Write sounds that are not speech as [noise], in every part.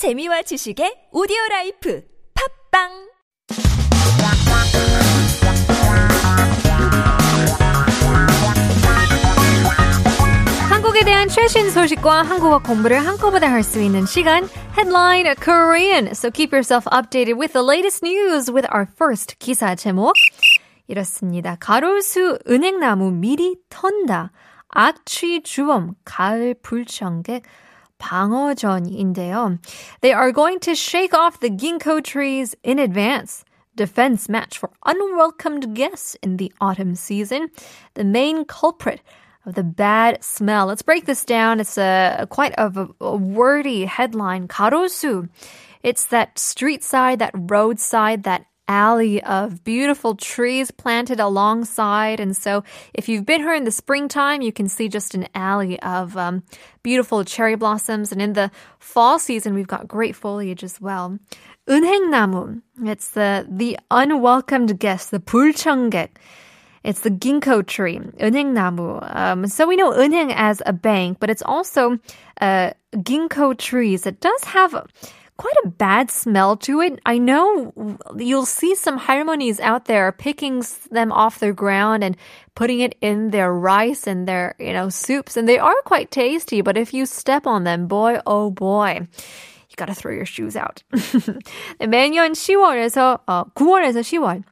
재미와 지식의 오디오 라이프 팝빵 한국에 대한 최신 소식과 한국어 공부를 한꺼번에 할 수 있는 시간 Headline Korean. So keep yourself updated with the latest news with our first 기사 제목. 이렇습니다. 가로수 은행나무 미리 턴다. 악취 주범 가을 불청객 방어전인데요. They are going to shake off the ginkgo trees in advance. Defense match for unwelcomed guests in the autumn season. The main culprit of the bad smell. Let's break this down. It's a quite of a, a wordy headline. 가로수. It's that street side, that roadside, that alley of beautiful trees planted alongside. And so if you've been here in the springtime, you can see just an alley of um, beautiful cherry blossoms. And in the fall season, we've got great foliage as well. 은행나무. It's the, the unwelcomed guest, the 불청객. It's the ginkgo tree, 은행나무. Um, so we know 은행 as a bank, but it's also uh, ginkgo trees. It does have quite a bad smell to it. I know you'll see some harmonies out there picking them off the ground and putting it in their rice and their, you know, soups, and they are quite tasty, but if you step on them, boy, oh boy. You gotta throw your shoes out. [laughs] 매년 10월에서, 어, 9월에서 10월.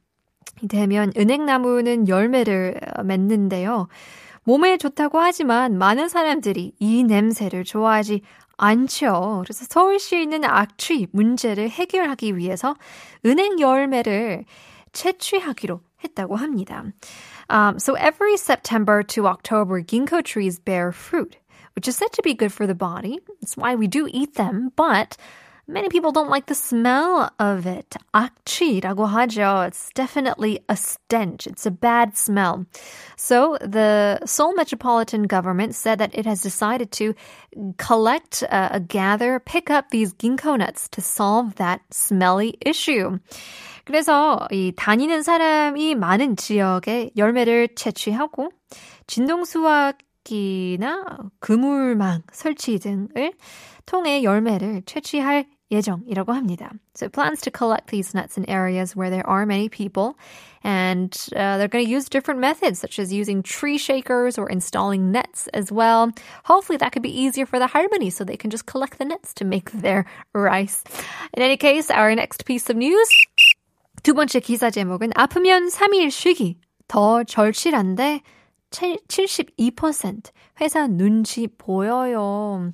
되면 은행나무는 열매를 맺는데요. 몸에 좋다고 하지만 많은 사람들이 이 냄새를 좋아하지 않죠. 그래서 서울시에 있는 악취 문제를 해결하기 위해서 은행 열매를 채취하기로 했다고 합니다. Um, so every September to October, ginkgo trees bear fruit, which is said to be good for the body. That's why we do eat them, but Many people don't like the smell of it. 악취라고 하죠. It's definitely a stench. It's a bad smell. So the Seoul Metropolitan Government said that it has decided to collect, uh, gather, pick up these ginkgo nuts to solve that smelly issue. 그래서 이 다니는 사람이 많은 지역에 열매를 채취하고 진동수화기나 그물망 설치 등을 통해 열매를 채취할 예정이라고 합니다. So it plans to collect these nuts in areas where there are many people, and uh, they're going to use different methods, such as using tree shakers or installing nets as well. Hopefully, that could be easier for the harmony, so they can just collect the nets to make [laughs] their rice. In any case, our next piece of news. 두 번째 기사 제목은 아프면 3일 쉬기 더 절실한데 72% 회사 눈치 보여요.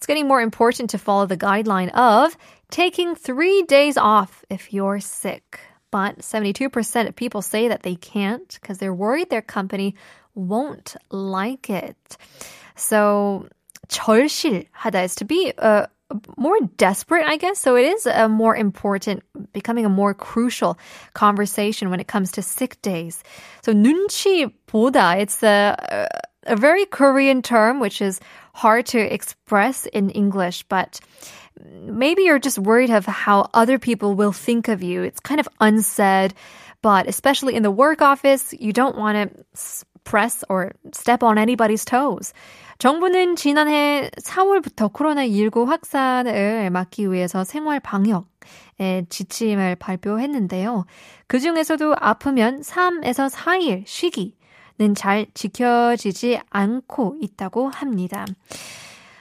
It's getting more important to follow the guideline of taking three days off if you're sick. But 72% of people say that they can't because they're worried their company won't like it. So, 절실하다 is to be uh, more desperate, I guess. So it is a more important, becoming a more crucial conversation when it comes to sick days. So 눈치 보다, it's a, a very Korean term, which is hard to express in English, but maybe you're just worried of how other people will think of you. It's kind of unsaid, but especially in the work office, you don't want to press or step on anybody's toes. 정부는 지난해 4월부터 코로나19 확산을 막기 위해서 생활 방역의 지침을 발표했는데요. 그 중에서도 아프면 3에서 4일 쉬기 잘 지켜지지 않고 있다고 합니다.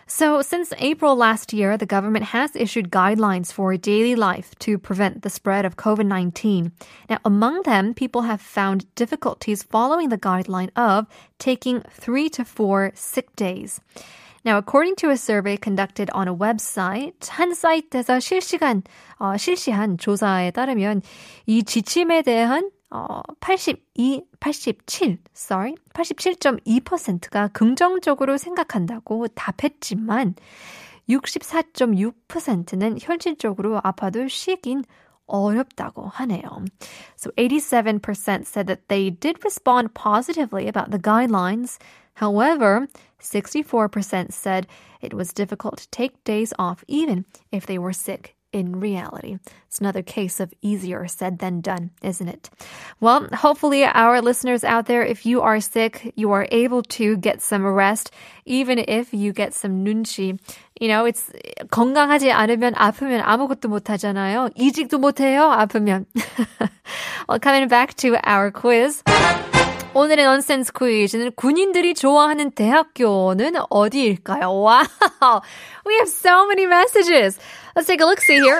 So, since April last year, the government has issued guidelines for daily life to prevent the spread of COVID 19. Now, among them, people have found difficulties following the guideline of taking three to four sick days. Now, according to a survey conducted on a website, 한 사이트에서 실시간, 어, 실시한 조사에 따르면 이 지침에 대한 어, 82, 87, sorry, 87.2%가 긍정적으로 생각한다고 답했지만 64.6%는 현실적으로 아파도 쉬긴 어렵다고 하네요. So 87% said that they did respond positively about the guidelines. However, 64% said it was difficult to take days off even if they were sick in reality. It's another case of easier said than done, isn't it? Well, hopefully our listeners out there, if you are sick, you are able to get some rest, even if you get some 눈치. You know, it's 건강하지 않으면 아프면 아무것도 못 하잖아요. 이직도 못 해요, 아프면. [laughs] well, coming back to our quiz. 오늘의 넌센스 퀴즈는 군인들이 좋아하는 대학교는 어디일까요? 와우. We have so many messages. Let's take a look see here.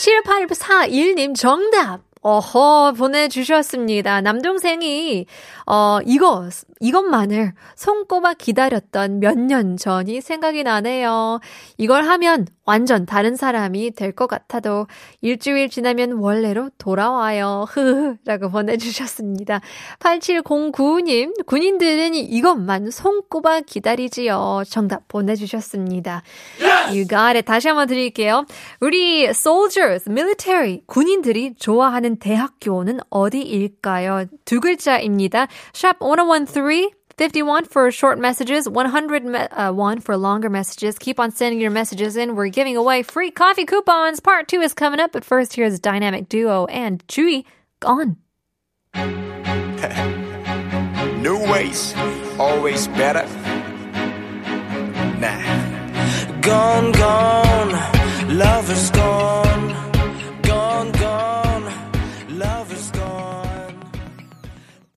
7841님 정답. 어허, 보내주셨습니다. 남동생이, 어, 이거, 이것만을 손꼽아 기다렸던 몇 년 전이 생각이 나네요. 이걸 하면 완전 다른 사람이 될 것 같아도 일주일 지나면 원래로 돌아와요. 흐흐. [laughs] 라고 보내주셨습니다. 8709님, 군인들은 이것만 손꼽아 기다리지요. 정답 보내주셨습니다. Yes! You got it. 다시 한번 드릴게요. 우리 soldiers, military, 군인들이 좋아하는 대학교는 어디일까요? 두 글자입니다. 샵 1013 51 for short messages, 101 uh, for longer messages. Keep on sending your messages in. We're giving away free coffee coupons. Part two is coming up, but first here's Dynamic Duo and Chewy Gone. [laughs] New ways, always better. Nah. Gone, gone, love is gone